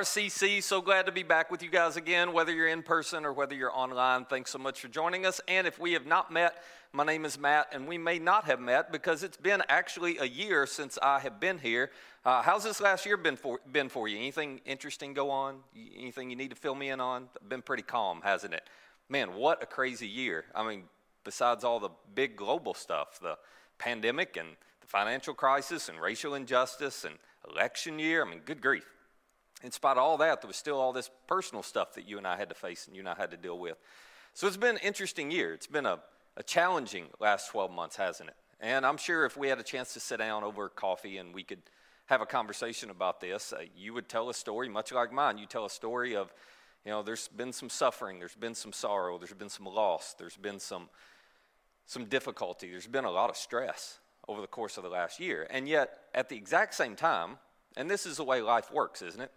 RCC. So glad to be back with you guys again, whether you're in person or whether you're online. Thanks so much for joining us. And if we have not met, my name is Matt, and we may not have met because it's been actually a year since I have been here. Uh, how's this last year been for, been for you? Anything interesting go on? Anything you need to fill me in on? Been pretty calm, hasn't it? Man, what a crazy year. I mean, besides all the big global stuff, the pandemic and the financial crisis and racial injustice and election year. I mean, good grief in spite of all that, there was still all this personal stuff that you and I had to face and you and I had to deal with. So it's been an interesting year. It's been a, a challenging last 12 months, hasn't it? And I'm sure if we had a chance to sit down over coffee and we could have a conversation about this, uh, you would tell a story much like mine. You tell a story of, you know, there's been some suffering, there's been some sorrow, there's been some loss, there's been some, some difficulty, there's been a lot of stress over the course of the last year. And yet, at the exact same time, and this is the way life works, isn't it?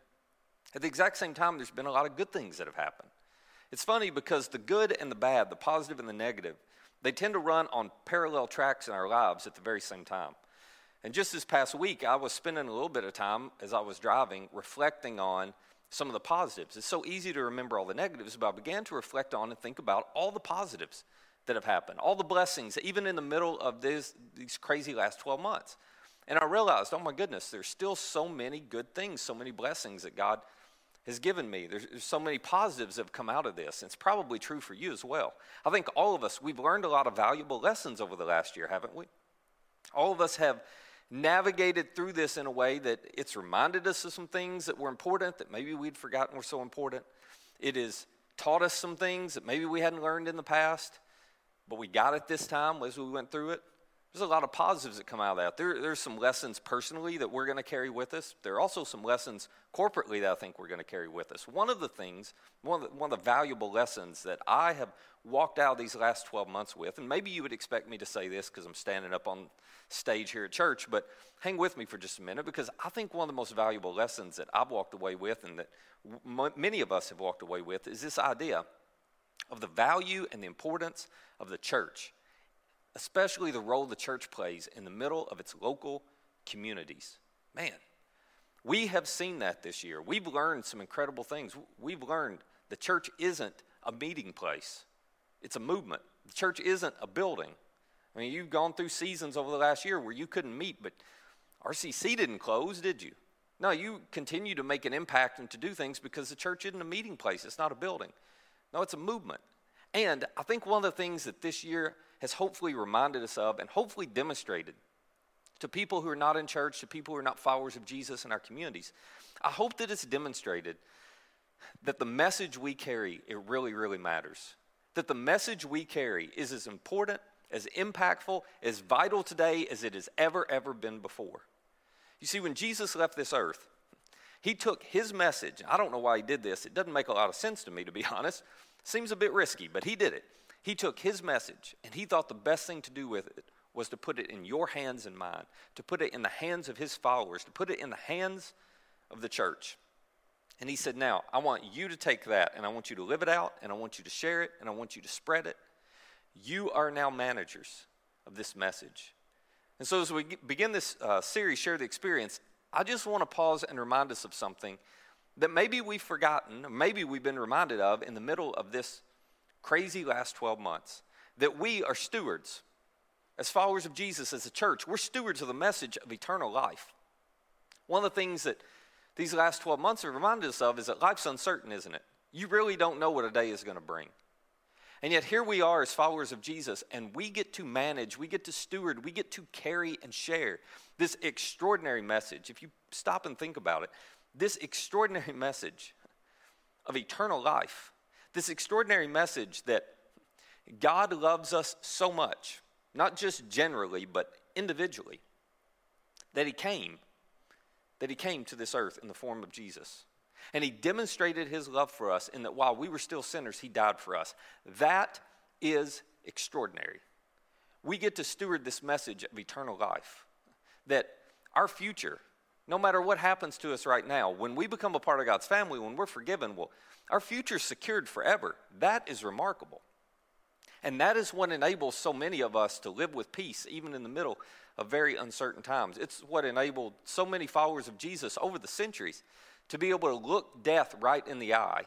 At the exact same time, there's been a lot of good things that have happened. It's funny because the good and the bad, the positive and the negative, they tend to run on parallel tracks in our lives at the very same time. And just this past week, I was spending a little bit of time as I was driving reflecting on some of the positives. It's so easy to remember all the negatives, but I began to reflect on and think about all the positives that have happened, all the blessings, even in the middle of this, these crazy last 12 months. And I realized, oh my goodness, there's still so many good things, so many blessings that God has given me. There's, there's, so many positives that have come out of this. It's probably true for you as well. I think all of us, we've learned a lot of valuable lessons over the last year, haven't we? All of us have navigated through this in a way that it's reminded us of some things that were important that maybe we'd forgotten were so important. It has taught us some things that maybe we hadn't learned in the past, but we got it this time as we went through it. There's a lot of positives that come out of that. There, there's some lessons personally that we're going to carry with us. There are also some lessons corporately that I think we're going to carry with us. One of the things, one of the, one of the valuable lessons that I have walked out these last 12 months with, and maybe you would expect me to say this because I'm standing up on stage here at church, but hang with me for just a minute because I think one of the most valuable lessons that I've walked away with and that m- many of us have walked away with is this idea of the value and the importance of the church especially the role the church plays in the middle of its local communities. Man, we have seen that this year. We've learned some incredible things. We've learned the church isn't a meeting place, it's a movement. The church isn't a building. I mean, you've gone through seasons over the last year where you couldn't meet, but RCC didn't close, did you? No, you continue to make an impact and to do things because the church isn't a meeting place, it's not a building. No, it's a movement. And I think one of the things that this year has hopefully reminded us of and hopefully demonstrated to people who are not in church, to people who are not followers of Jesus in our communities, I hope that it's demonstrated that the message we carry, it really, really matters. That the message we carry is as important, as impactful, as vital today as it has ever, ever been before. You see, when Jesus left this earth, he took his message. I don't know why he did this. It doesn't make a lot of sense to me, to be honest. Seems a bit risky, but he did it. He took his message and he thought the best thing to do with it was to put it in your hands and mine, to put it in the hands of his followers, to put it in the hands of the church. And he said, Now, I want you to take that and I want you to live it out and I want you to share it and I want you to spread it. You are now managers of this message. And so, as we begin this uh, series, Share the Experience, I just want to pause and remind us of something that maybe we've forgotten, maybe we've been reminded of in the middle of this crazy last 12 months that we are stewards. As followers of Jesus, as a church, we're stewards of the message of eternal life. One of the things that these last 12 months have reminded us of is that life's uncertain, isn't it? You really don't know what a day is going to bring. And yet, here we are as followers of Jesus, and we get to manage, we get to steward, we get to carry and share this extraordinary message. If you stop and think about it, this extraordinary message of eternal life this extraordinary message that God loves us so much, not just generally, but individually, that He came, that He came to this earth in the form of Jesus. And He demonstrated His love for us in that while we were still sinners, He died for us. That is extraordinary. We get to steward this message of eternal life, that our future, no matter what happens to us right now, when we become a part of God's family, when we're forgiven, well, our future is secured forever. That is remarkable. And that is what enables so many of us to live with peace, even in the middle of very uncertain times. It's what enabled so many followers of Jesus over the centuries to be able to look death right in the eye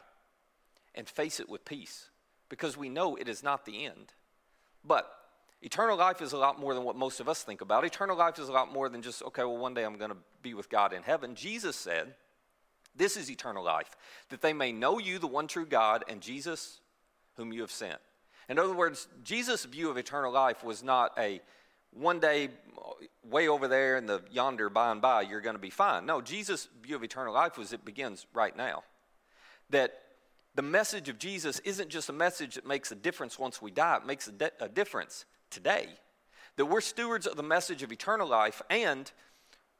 and face it with peace because we know it is not the end. But eternal life is a lot more than what most of us think about. Eternal life is a lot more than just, okay, well, one day I'm going to be with God in heaven. Jesus said, This is eternal life, that they may know you, the one true God, and Jesus, whom you have sent. In other words, Jesus' view of eternal life was not a one day way over there in the yonder by and by you're going to be fine. No, Jesus' view of eternal life was it begins right now. That the message of Jesus isn't just a message that makes a difference once we die, it makes a, de- a difference today. That we're stewards of the message of eternal life and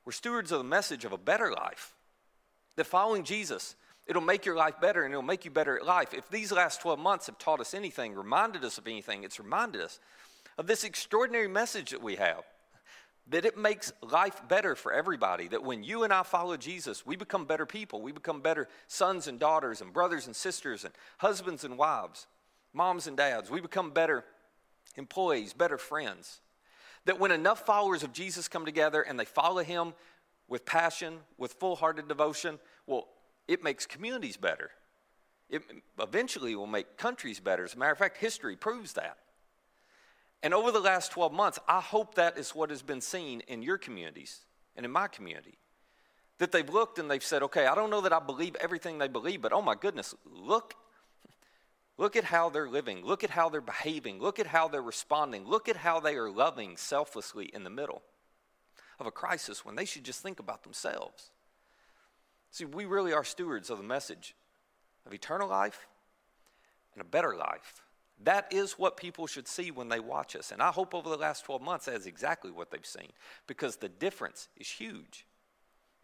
we're stewards of the message of a better life. That following Jesus, it'll make your life better and it'll make you better at life. If these last 12 months have taught us anything, reminded us of anything, it's reminded us of this extraordinary message that we have that it makes life better for everybody. That when you and I follow Jesus, we become better people. We become better sons and daughters, and brothers and sisters, and husbands and wives, moms and dads. We become better employees, better friends. That when enough followers of Jesus come together and they follow him with passion, with full hearted devotion, well, it makes communities better. It eventually will make countries better. As a matter of fact, history proves that. And over the last 12 months, I hope that is what has been seen in your communities and in my community. That they've looked and they've said, okay, I don't know that I believe everything they believe, but oh my goodness, look, look at how they're living. Look at how they're behaving. Look at how they're responding. Look at how they are loving selflessly in the middle of a crisis when they should just think about themselves. See, we really are stewards of the message of eternal life and a better life. That is what people should see when they watch us. And I hope over the last 12 months that is exactly what they've seen because the difference is huge.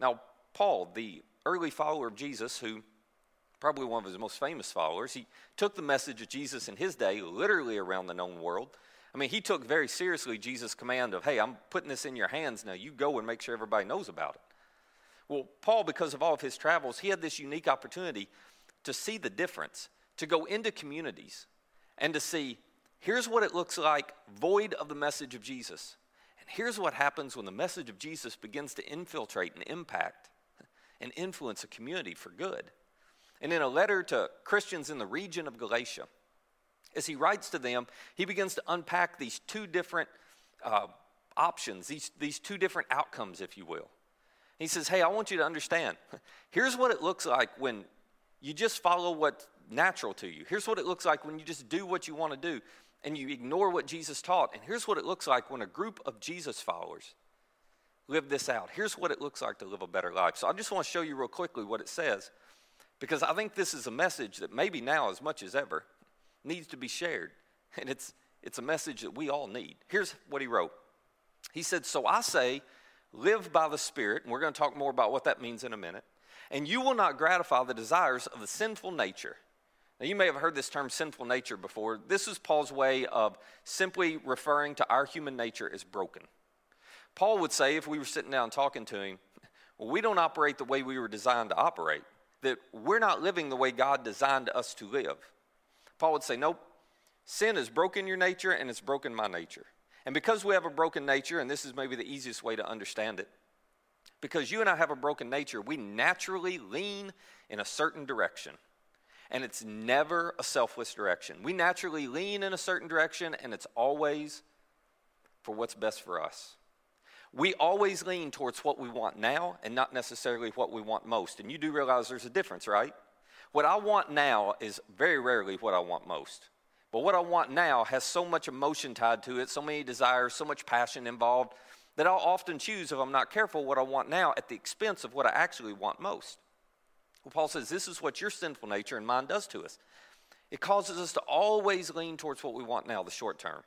Now, Paul, the early follower of Jesus, who probably one of his most famous followers, he took the message of Jesus in his day literally around the known world. I mean, he took very seriously Jesus' command of, hey, I'm putting this in your hands now. You go and make sure everybody knows about it. Well, Paul, because of all of his travels, he had this unique opportunity to see the difference, to go into communities and to see here's what it looks like void of the message of Jesus. And here's what happens when the message of Jesus begins to infiltrate and impact and influence a community for good. And in a letter to Christians in the region of Galatia, as he writes to them, he begins to unpack these two different uh, options, these, these two different outcomes, if you will. He says, Hey, I want you to understand. Here's what it looks like when you just follow what's natural to you. Here's what it looks like when you just do what you want to do and you ignore what Jesus taught. And here's what it looks like when a group of Jesus followers live this out. Here's what it looks like to live a better life. So I just want to show you real quickly what it says because I think this is a message that maybe now, as much as ever, needs to be shared. And it's, it's a message that we all need. Here's what he wrote He said, So I say, live by the Spirit, and we're going to talk more about what that means in a minute, and you will not gratify the desires of the sinful nature now, you may have heard this term sinful nature before. This is Paul's way of simply referring to our human nature as broken. Paul would say, if we were sitting down talking to him, well, we don't operate the way we were designed to operate, that we're not living the way God designed us to live. Paul would say, nope, sin has broken your nature and it's broken my nature. And because we have a broken nature, and this is maybe the easiest way to understand it, because you and I have a broken nature, we naturally lean in a certain direction and it's never a selfless direction. We naturally lean in a certain direction, and it's always for what's best for us. We always lean towards what we want now and not necessarily what we want most. And you do realize there's a difference, right? What I want now is very rarely what I want most. But what I want now has so much emotion tied to it, so many desires, so much passion involved, that I'll often choose, if I'm not careful, what I want now at the expense of what I actually want most. Well, Paul says this is what your sinful nature and mine does to us. It causes us to always lean towards what we want now, the short term,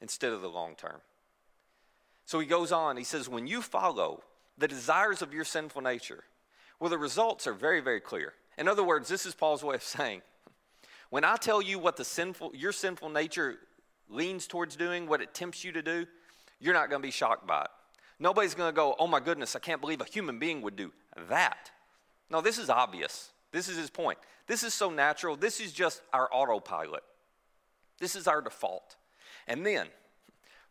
instead of the long term. So he goes on, he says, when you follow the desires of your sinful nature, well, the results are very, very clear. In other words, this is Paul's way of saying, when I tell you what the sinful, your sinful nature leans towards doing, what it tempts you to do, you're not going to be shocked by it. Nobody's going to go, oh my goodness, I can't believe a human being would do that. No, this is obvious. This is his point. This is so natural. This is just our autopilot. This is our default. And then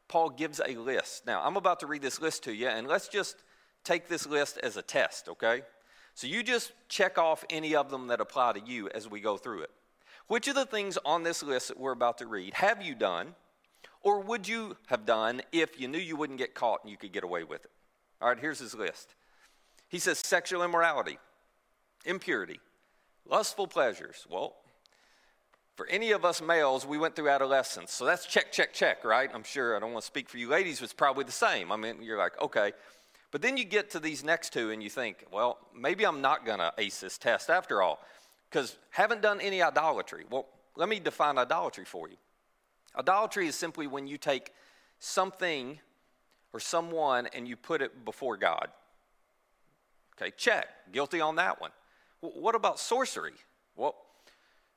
Paul gives a list. Now, I'm about to read this list to you, and let's just take this list as a test, okay? So you just check off any of them that apply to you as we go through it. Which of the things on this list that we're about to read have you done, or would you have done if you knew you wouldn't get caught and you could get away with it? All right, here's his list. He says sexual immorality, impurity, lustful pleasures. Well, for any of us males, we went through adolescence. So that's check, check, check, right? I'm sure I don't want to speak for you ladies, it's probably the same. I mean, you're like, okay. But then you get to these next two and you think, well, maybe I'm not going to ace this test after all, because haven't done any idolatry. Well, let me define idolatry for you. Idolatry is simply when you take something or someone and you put it before God. Okay, check. Guilty on that one. What about sorcery? Well,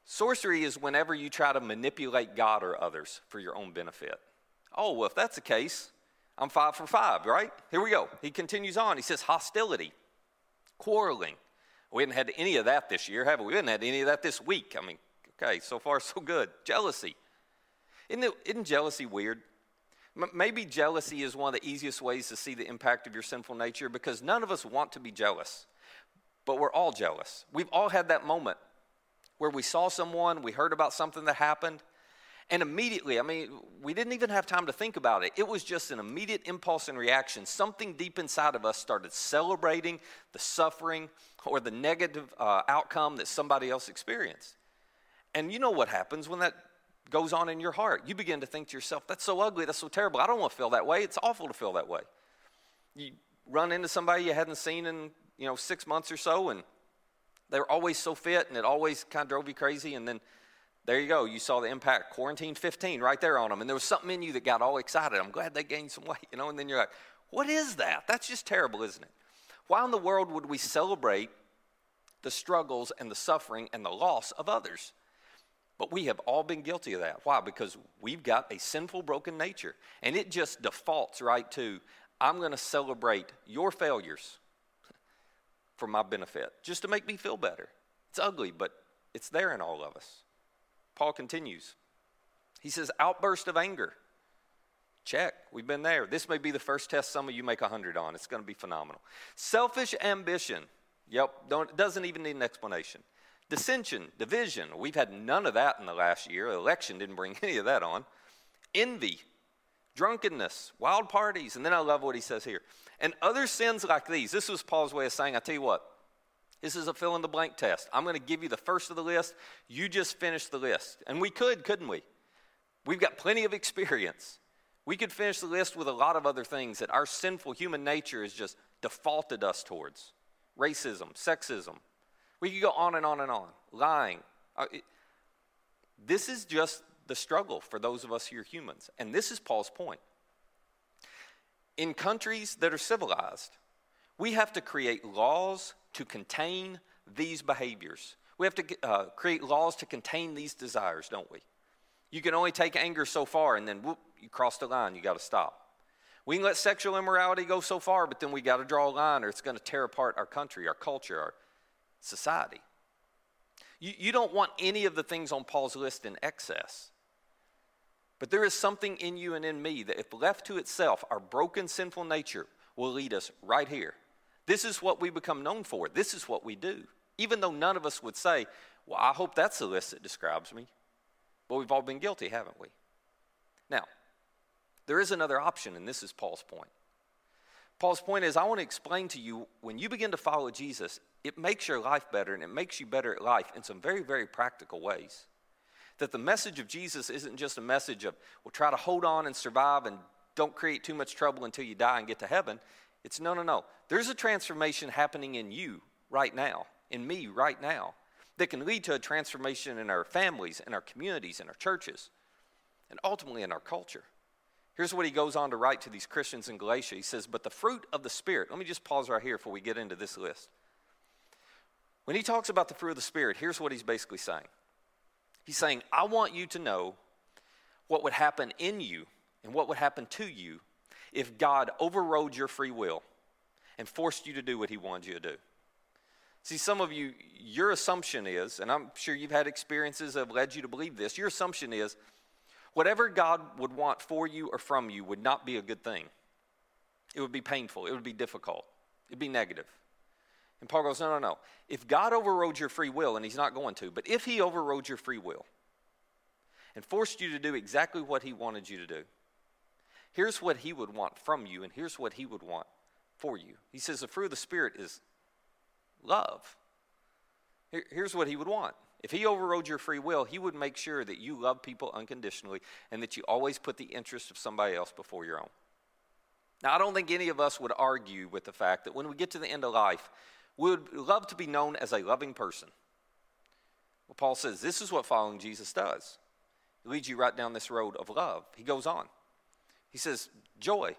sorcery is whenever you try to manipulate God or others for your own benefit. Oh, well, if that's the case, I'm five for five, right? Here we go. He continues on. He says hostility, quarreling. We haven't had any of that this year, have we? We haven't had any of that this week. I mean, okay, so far so good. Jealousy. Isn't, it, isn't jealousy weird? Maybe jealousy is one of the easiest ways to see the impact of your sinful nature because none of us want to be jealous, but we're all jealous. We've all had that moment where we saw someone, we heard about something that happened, and immediately, I mean, we didn't even have time to think about it. It was just an immediate impulse and reaction. Something deep inside of us started celebrating the suffering or the negative uh, outcome that somebody else experienced. And you know what happens when that goes on in your heart. You begin to think to yourself, that's so ugly, that's so terrible. I don't want to feel that way. It's awful to feel that way. You run into somebody you hadn't seen in, you know, six months or so, and they're always so fit, and it always kind of drove you crazy. And then there you go. You saw the impact, quarantine 15 right there on them. And there was something in you that got all excited. I'm glad they gained some weight, you know. And then you're like, what is that? That's just terrible, isn't it? Why in the world would we celebrate the struggles and the suffering and the loss of others? But we have all been guilty of that. Why? Because we've got a sinful, broken nature. And it just defaults right to, I'm going to celebrate your failures for my benefit, just to make me feel better. It's ugly, but it's there in all of us. Paul continues. He says, outburst of anger. Check. We've been there. This may be the first test some of you make 100 on. It's going to be phenomenal. Selfish ambition. Yep, don't, doesn't even need an explanation. Dissension, division, we've had none of that in the last year. The election didn't bring any of that on. Envy, drunkenness, wild parties, and then I love what he says here. And other sins like these. This was Paul's way of saying, I tell you what, this is a fill in the blank test. I'm going to give you the first of the list. You just finish the list. And we could, couldn't we? We've got plenty of experience. We could finish the list with a lot of other things that our sinful human nature has just defaulted us towards racism, sexism, we could go on and on and on. Lying. Uh, this is just the struggle for those of us who are humans. And this is Paul's point. In countries that are civilized, we have to create laws to contain these behaviors. We have to uh, create laws to contain these desires, don't we? You can only take anger so far, and then whoop, you cross the line, you got to stop. We can let sexual immorality go so far, but then we got to draw a line, or it's going to tear apart our country, our culture, our society. You, you don't want any of the things on Paul's list in excess. But there is something in you and in me that, if left to itself, our broken, sinful nature will lead us right here. This is what we become known for. This is what we do. Even though none of us would say, Well, I hope that's the list that describes me. But we've all been guilty, haven't we? Now, there is another option, and this is Paul's point. Paul's point is I want to explain to you when you begin to follow Jesus, it makes your life better and it makes you better at life in some very, very practical ways. That the message of Jesus isn't just a message of, well, try to hold on and survive and don't create too much trouble until you die and get to heaven. It's no, no, no. There's a transformation happening in you right now, in me right now, that can lead to a transformation in our families, in our communities, in our churches, and ultimately in our culture. Here's what he goes on to write to these Christians in Galatia. He says, But the fruit of the Spirit, let me just pause right here before we get into this list. When he talks about the fruit of the Spirit, here's what he's basically saying He's saying, I want you to know what would happen in you and what would happen to you if God overrode your free will and forced you to do what he wanted you to do. See, some of you, your assumption is, and I'm sure you've had experiences that have led you to believe this, your assumption is whatever God would want for you or from you would not be a good thing. It would be painful, it would be difficult, it'd be negative. And Paul goes, No, no, no. If God overrode your free will, and he's not going to, but if he overrode your free will and forced you to do exactly what he wanted you to do, here's what he would want from you, and here's what he would want for you. He says the fruit of the Spirit is love. here's what he would want. If he overrode your free will, he would make sure that you love people unconditionally and that you always put the interest of somebody else before your own. Now, I don't think any of us would argue with the fact that when we get to the end of life, we would love to be known as a loving person. Well, Paul says this is what following Jesus does. It leads you right down this road of love. He goes on. He says, joy.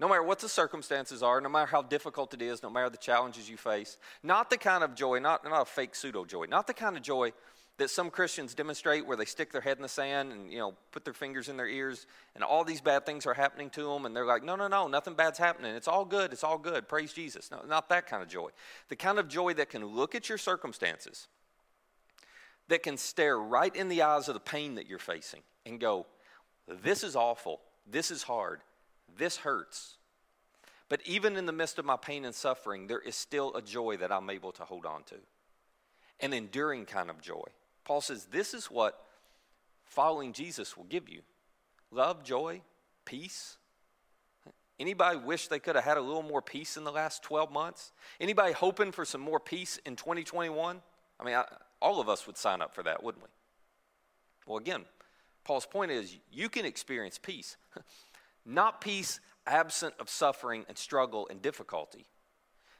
No matter what the circumstances are, no matter how difficult it is, no matter the challenges you face, not the kind of joy, not, not a fake pseudo joy, not the kind of joy that some Christians demonstrate where they stick their head in the sand and you know put their fingers in their ears and all these bad things are happening to them and they're like no no no nothing bad's happening. It's all good. It's all good. Praise Jesus. No not that kind of joy. The kind of joy that can look at your circumstances that can stare right in the eyes of the pain that you're facing and go this is awful this is hard this hurts but even in the midst of my pain and suffering there is still a joy that I'm able to hold on to an enduring kind of joy Paul says this is what following Jesus will give you love, joy, peace. Anybody wish they could have had a little more peace in the last 12 months? Anybody hoping for some more peace in 2021? I mean, I, all of us would sign up for that, wouldn't we? Well, again, Paul's point is you can experience peace. Not peace absent of suffering and struggle and difficulty.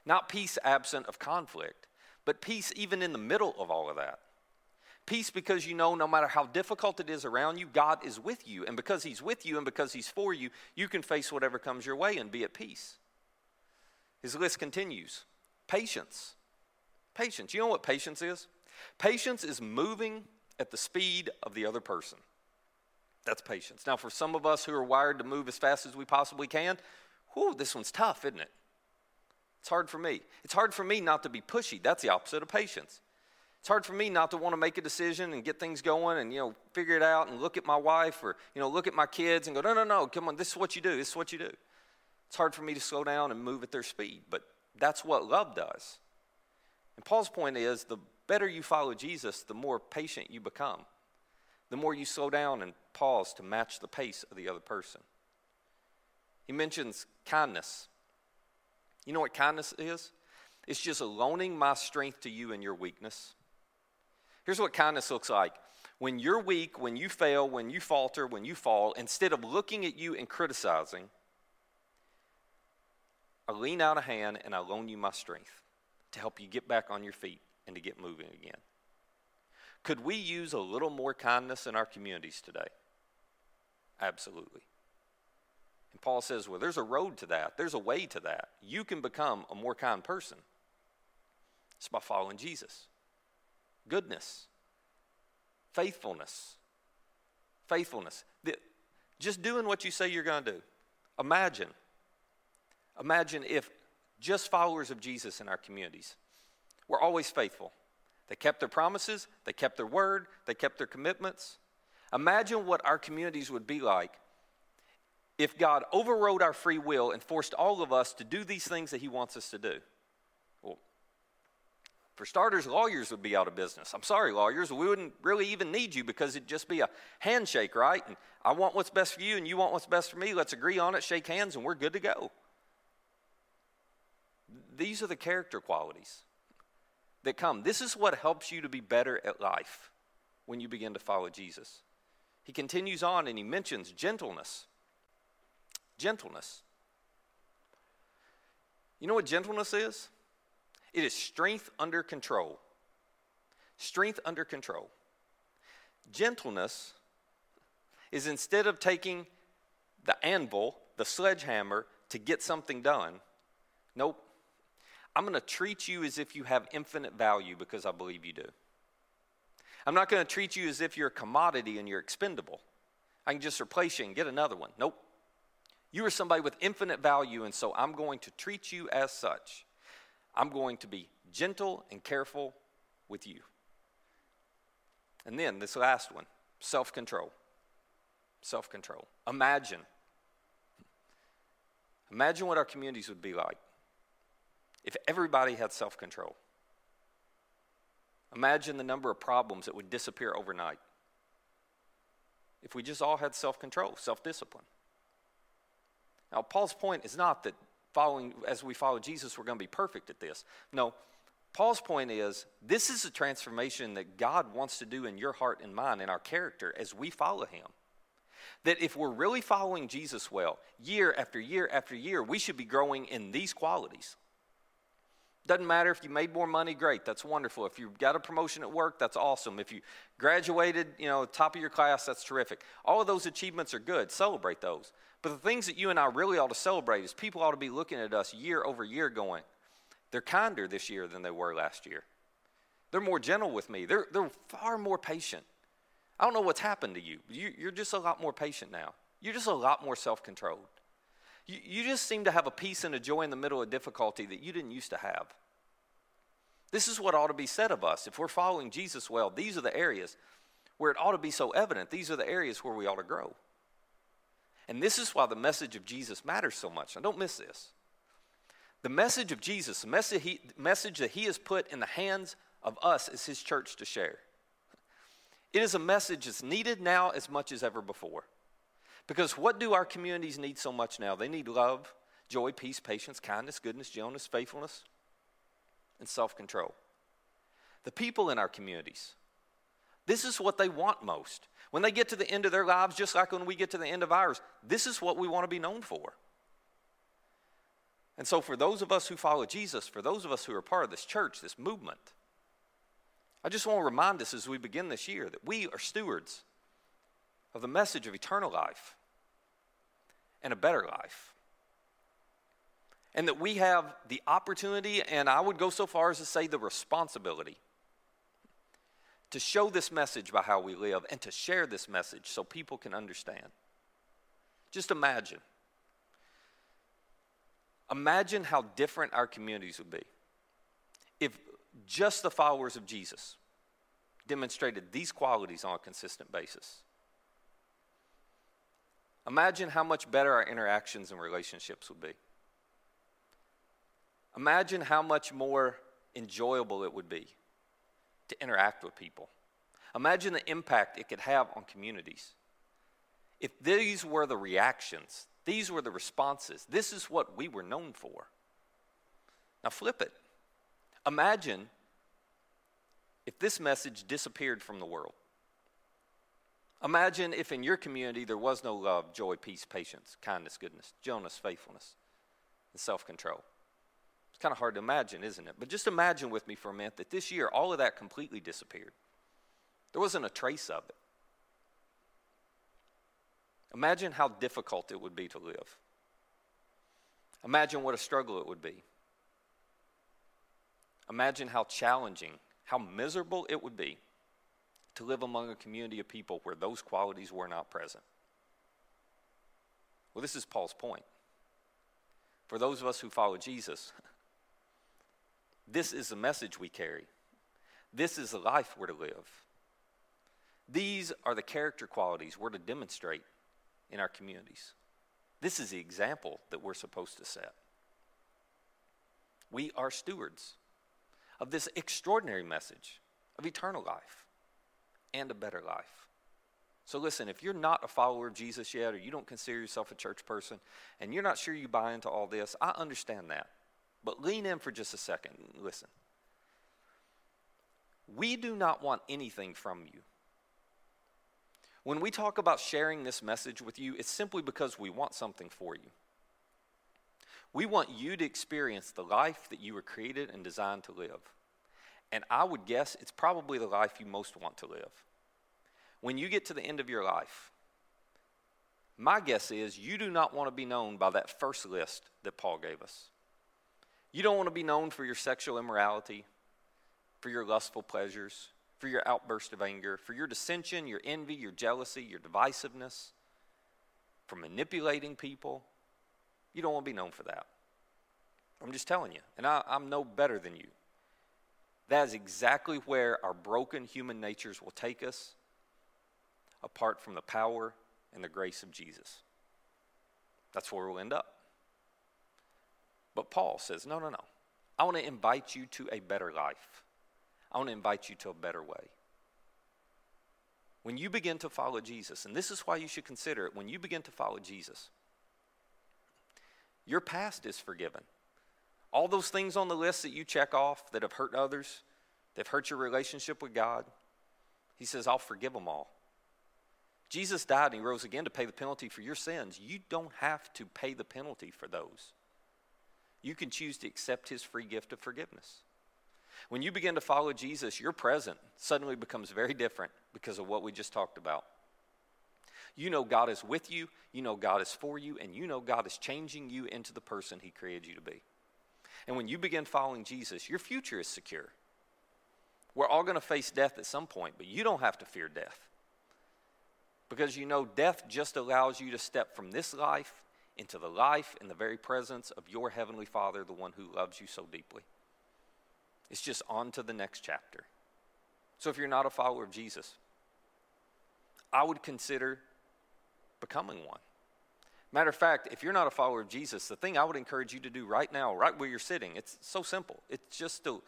Not peace absent of conflict, but peace even in the middle of all of that. Peace because you know no matter how difficult it is around you, God is with you. And because He's with you and because He's for you, you can face whatever comes your way and be at peace. His list continues patience. Patience. You know what patience is? Patience is moving at the speed of the other person. That's patience. Now, for some of us who are wired to move as fast as we possibly can, whew, this one's tough, isn't it? It's hard for me. It's hard for me not to be pushy. That's the opposite of patience. It's hard for me not to want to make a decision and get things going and, you know, figure it out and look at my wife or, you know, look at my kids and go, no, no, no, come on, this is what you do. This is what you do. It's hard for me to slow down and move at their speed, but that's what love does. And Paul's point is the better you follow Jesus, the more patient you become, the more you slow down and pause to match the pace of the other person. He mentions kindness. You know what kindness is? It's just loaning my strength to you in your weakness. Here's what kindness looks like. When you're weak, when you fail, when you falter, when you fall, instead of looking at you and criticizing, I lean out a hand and I loan you my strength to help you get back on your feet and to get moving again. Could we use a little more kindness in our communities today? Absolutely. And Paul says, well, there's a road to that, there's a way to that. You can become a more kind person. It's by following Jesus goodness, faithfulness. Faithfulness. Just doing what you say you're going to do. Imagine. Imagine if just followers of Jesus in our communities were always faithful. They kept their promises, they kept their word, they kept their commitments. Imagine what our communities would be like if God overrode our free will and forced all of us to do these things that He wants us to do. Well, for starters, lawyers would be out of business. I'm sorry, lawyers, we wouldn't really even need you because it'd just be a handshake, right? And I want what's best for you and you want what's best for me. Let's agree on it, shake hands, and we're good to go. These are the character qualities that come. This is what helps you to be better at life when you begin to follow Jesus. He continues on and he mentions gentleness. Gentleness. You know what gentleness is? It is strength under control. Strength under control. Gentleness is instead of taking the anvil, the sledgehammer, to get something done, nope. I'm going to treat you as if you have infinite value because I believe you do. I'm not going to treat you as if you're a commodity and you're expendable. I can just replace you and get another one. Nope. You are somebody with infinite value, and so I'm going to treat you as such. I'm going to be gentle and careful with you. And then this last one self control. Self control. Imagine. Imagine what our communities would be like if everybody had self control. Imagine the number of problems that would disappear overnight if we just all had self control, self discipline. Now, Paul's point is not that following, as we follow Jesus, we're going to be perfect at this. No, Paul's point is this is a transformation that God wants to do in your heart and mind, in our character, as we follow Him. That if we're really following Jesus well, year after year after year, we should be growing in these qualities. Doesn't matter if you made more money, great, that's wonderful. If you got a promotion at work, that's awesome. If you graduated, you know, top of your class, that's terrific. All of those achievements are good. Celebrate those. But the things that you and I really ought to celebrate is people ought to be looking at us year over year going, they're kinder this year than they were last year. They're more gentle with me. They're, they're far more patient. I don't know what's happened to you. you you're just a lot more patient now. You're just a lot more self controlled. You, you just seem to have a peace and a joy in the middle of difficulty that you didn't used to have. This is what ought to be said of us. If we're following Jesus well, these are the areas where it ought to be so evident. These are the areas where we ought to grow. And this is why the message of Jesus matters so much. Now, don't miss this. The message of Jesus, the message, he, message that he has put in the hands of us as his church to share, it is a message that's needed now as much as ever before. Because what do our communities need so much now? They need love, joy, peace, patience, kindness, goodness, gentleness, faithfulness, and self control. The people in our communities, this is what they want most. When they get to the end of their lives, just like when we get to the end of ours, this is what we want to be known for. And so, for those of us who follow Jesus, for those of us who are part of this church, this movement, I just want to remind us as we begin this year that we are stewards of the message of eternal life and a better life. And that we have the opportunity, and I would go so far as to say the responsibility, to show this message by how we live and to share this message so people can understand. Just imagine. Imagine how different our communities would be if just the followers of Jesus demonstrated these qualities on a consistent basis. Imagine how much better our interactions and relationships would be. Imagine how much more enjoyable it would be to interact with people. Imagine the impact it could have on communities. If these were the reactions, these were the responses, this is what we were known for. Now flip it. Imagine if this message disappeared from the world. Imagine if in your community there was no love, joy, peace, patience, kindness, goodness, gentleness, faithfulness, and self control. It's kind of hard to imagine, isn't it? But just imagine with me for a minute that this year all of that completely disappeared. There wasn't a trace of it. Imagine how difficult it would be to live. Imagine what a struggle it would be. Imagine how challenging, how miserable it would be to live among a community of people where those qualities were not present. Well, this is Paul's point. For those of us who follow Jesus, this is the message we carry. This is the life we're to live. These are the character qualities we're to demonstrate in our communities. This is the example that we're supposed to set. We are stewards of this extraordinary message of eternal life and a better life. So, listen, if you're not a follower of Jesus yet, or you don't consider yourself a church person, and you're not sure you buy into all this, I understand that. But lean in for just a second listen. We do not want anything from you. When we talk about sharing this message with you, it's simply because we want something for you. We want you to experience the life that you were created and designed to live. And I would guess it's probably the life you most want to live. When you get to the end of your life, my guess is you do not want to be known by that first list that Paul gave us. You don't want to be known for your sexual immorality, for your lustful pleasures, for your outburst of anger, for your dissension, your envy, your jealousy, your divisiveness, for manipulating people. You don't want to be known for that. I'm just telling you, and I, am no better than you. That is exactly where our broken human natures will take us apart from the power and the grace of Jesus. That's where we'll end up. But Paul says, no, no, no. I want to invite you to a better life. I want to invite you to a better way. When you begin to follow Jesus, and this is why you should consider it, when you begin to follow Jesus, your past is forgiven. All those things on the list that you check off that have hurt others, that have hurt your relationship with God, he says, I'll forgive them all. Jesus died and he rose again to pay the penalty for your sins. You don't have to pay the penalty for those. You can choose to accept his free gift of forgiveness. When you begin to follow Jesus, your present suddenly becomes very different because of what we just talked about. You know God is with you, you know God is for you, and you know God is changing you into the person he created you to be. And when you begin following Jesus, your future is secure. We're all going to face death at some point, but you don't have to fear death. Because you know death just allows you to step from this life into the life in the very presence of your Heavenly Father, the one who loves you so deeply. It's just on to the next chapter. So if you're not a follower of Jesus, I would consider becoming one. Matter of fact, if you're not a follower of Jesus, the thing I would encourage you to do right now, right where you're sitting, it's so simple. It's just to,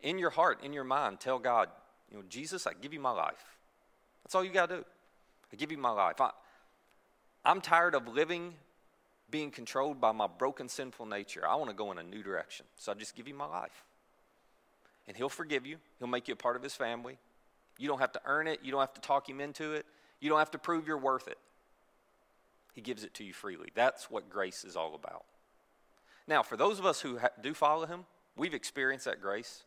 in your heart, in your mind, tell God, you know, Jesus, I give you my life. That's all you got to do. I give you my life. I, I'm tired of living being controlled by my broken, sinful nature. I want to go in a new direction. So I just give you my life. And He'll forgive you, He'll make you a part of His family. You don't have to earn it, you don't have to talk Him into it, you don't have to prove you're worth it. He gives it to you freely. That's what grace is all about. Now, for those of us who ha- do follow Him, we've experienced that grace.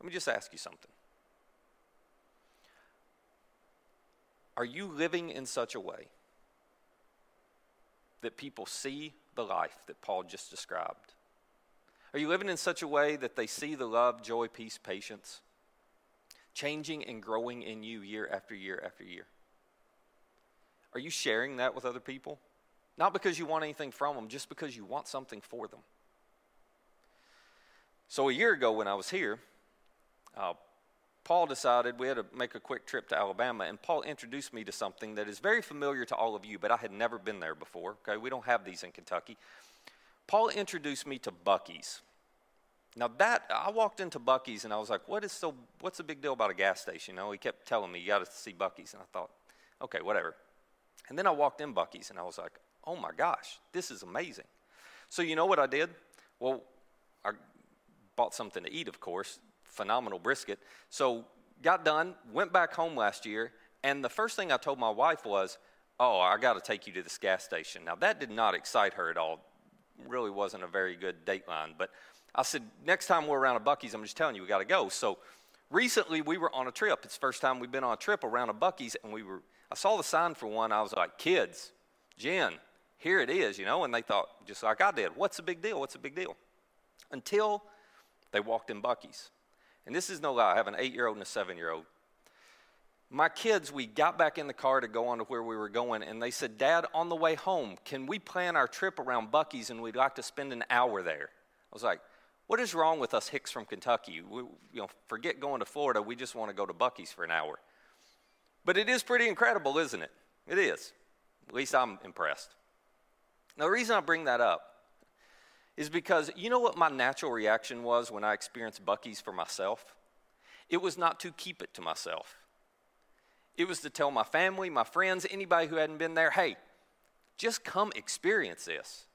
Let me just ask you something. Are you living in such a way that people see the life that Paul just described? Are you living in such a way that they see the love, joy, peace, patience changing and growing in you year after year after year? Are you sharing that with other people? Not because you want anything from them, just because you want something for them. So, a year ago when I was here, uh, Paul decided we had to make a quick trip to Alabama, and Paul introduced me to something that is very familiar to all of you, but I had never been there before. Okay, we don't have these in Kentucky. Paul introduced me to Buc-ee's. Now that I walked into Buc-ee's and I was like, "What is so? What's the big deal about a gas station?" You know, he kept telling me, "You got to see Buc-ee's," and I thought, "Okay, whatever." And then I walked in Buc-ee's and I was like, "Oh my gosh, this is amazing!" So you know what I did? Well, I bought something to eat, of course, phenomenal brisket. So got done, went back home last year, and the first thing I told my wife was, "Oh, I got to take you to this gas station." Now that did not excite her at all. Really wasn't a very good date line, but I said, "Next time we're around a Buc-ee's, I'm just telling you we got to go." So recently we were on a trip. It's the first time we've been on a trip around a Buc-ee's, and we were. I saw the sign for one. I was like, "Kids, Jen, here it is," you know, and they thought just like I did, "What's the big deal? What's the big deal?" Until they walked in Buc-ee's. And this is no lie, I have an eight year old and a seven year old. My kids, we got back in the car to go on to where we were going, and they said, Dad, on the way home, can we plan our trip around Buc-ee's and we'd like to spend an hour there? I was like, What is wrong with us hicks from Kentucky? We, you know, forget going to Florida, we just want to go to Buc-ee's for an hour. But it is pretty incredible, isn't it? It is. At least I'm impressed. Now, the reason I bring that up is because you know what my natural reaction was when I experienced Buc-ee's for myself? It was not to keep it to myself. It was to tell my family, my friends, anybody who hadn't been there, hey, just come experience this.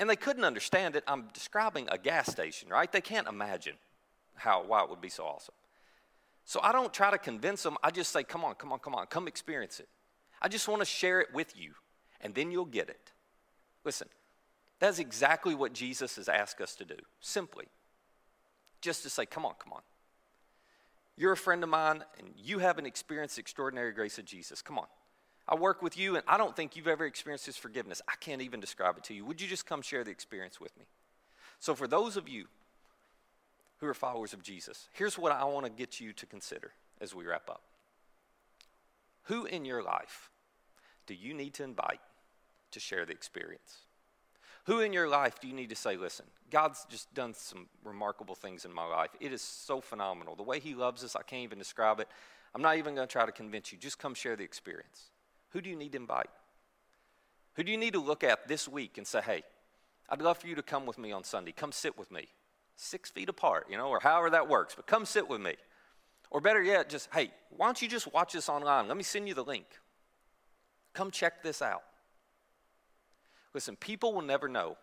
And they couldn't understand it. I'm describing a gas station, right? They can't imagine how why it would be so awesome. So I don't try to convince them. I just say, come on, come on, come on, come experience it. I just want to share it with you, and then you'll get it. Listen, that's exactly what Jesus has asked us to do, simply. Just to say, come on, come on. You're a friend of mine, and you haven't experienced the extraordinary grace of Jesus. Come on. I work with you, and I don't think you've ever experienced his forgiveness. I can't even describe it to you. Would you just come share the experience with me? So, for those of you who are followers of Jesus, here's what I want to get you to consider as we wrap up. Who in your life do you need to invite to share the experience? Who in your life do you need to say, listen, God's just done some remarkable things in my life. It is so phenomenal. The way He loves us, I can't even describe it. I'm not even going to try to convince you. Just come share the experience. Who do you need to invite? Who do you need to look at this week and say, hey, I'd love for you to come with me on Sunday. Come sit with me. six feet apart, you know, or however that works, but come sit with me. Or better yet, just, hey, why don't you just watch this online? Let me send you the link. Come check this out. Listen, people will never know.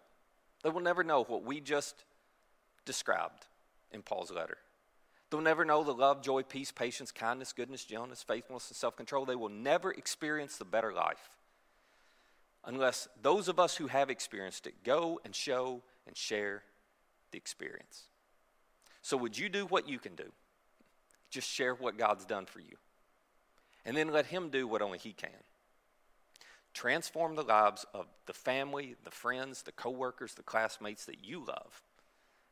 They will never know what we just described in Paul's letter. They'll never know the love, joy, peace, patience, kindness, goodness, gentleness, faithfulness, and self control. They will never experience the better life unless those of us who have experienced it go and show and share the experience. So, would you do what you can do? Just share what God's done for you. And then let Him do what only He can. Transform the lives of the family, the friends, the coworkers, the classmates that you love.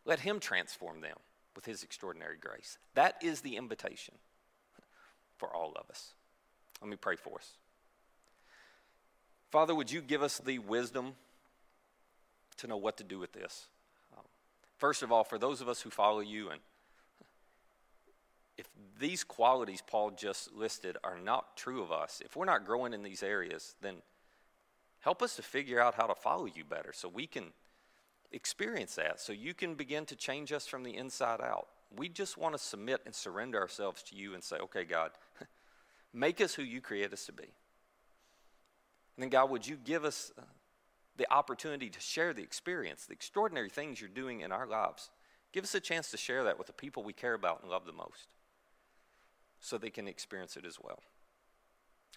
Let Him transform them with His extraordinary grace. That is the invitation for all of us. Let me pray for us. Father, would you give us the wisdom to know what to do with this? Um, first of all, for those of us who follow you, and if these qualities Paul just listed are not true of us, if we're not growing in these areas, then help us to figure out how to follow you better so we can experience that, so you can begin to change us from the inside out. We just want to submit and surrender ourselves to you and say, okay, God, make us who you create us to be. And then, God, would you give us uh, the opportunity to share the experience, the extraordinary things you're doing in our lives? Give us a chance to share that with the people we care about and love the most so they can experience it as well.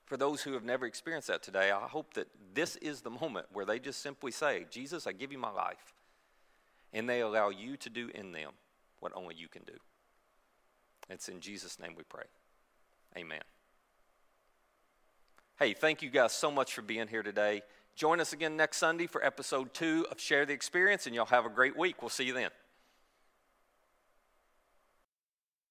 For those who have never experienced that today, I hope that this is the moment where they just simply say, Jesus, I give you my life and they allow you to do in them what only you can do. It's in Jesus' name we pray. Amen. Hey, thank you guys so much for being here today. Join us again next Sunday for episode two of Share the Experience, and y'all have a great week. We'll see you then.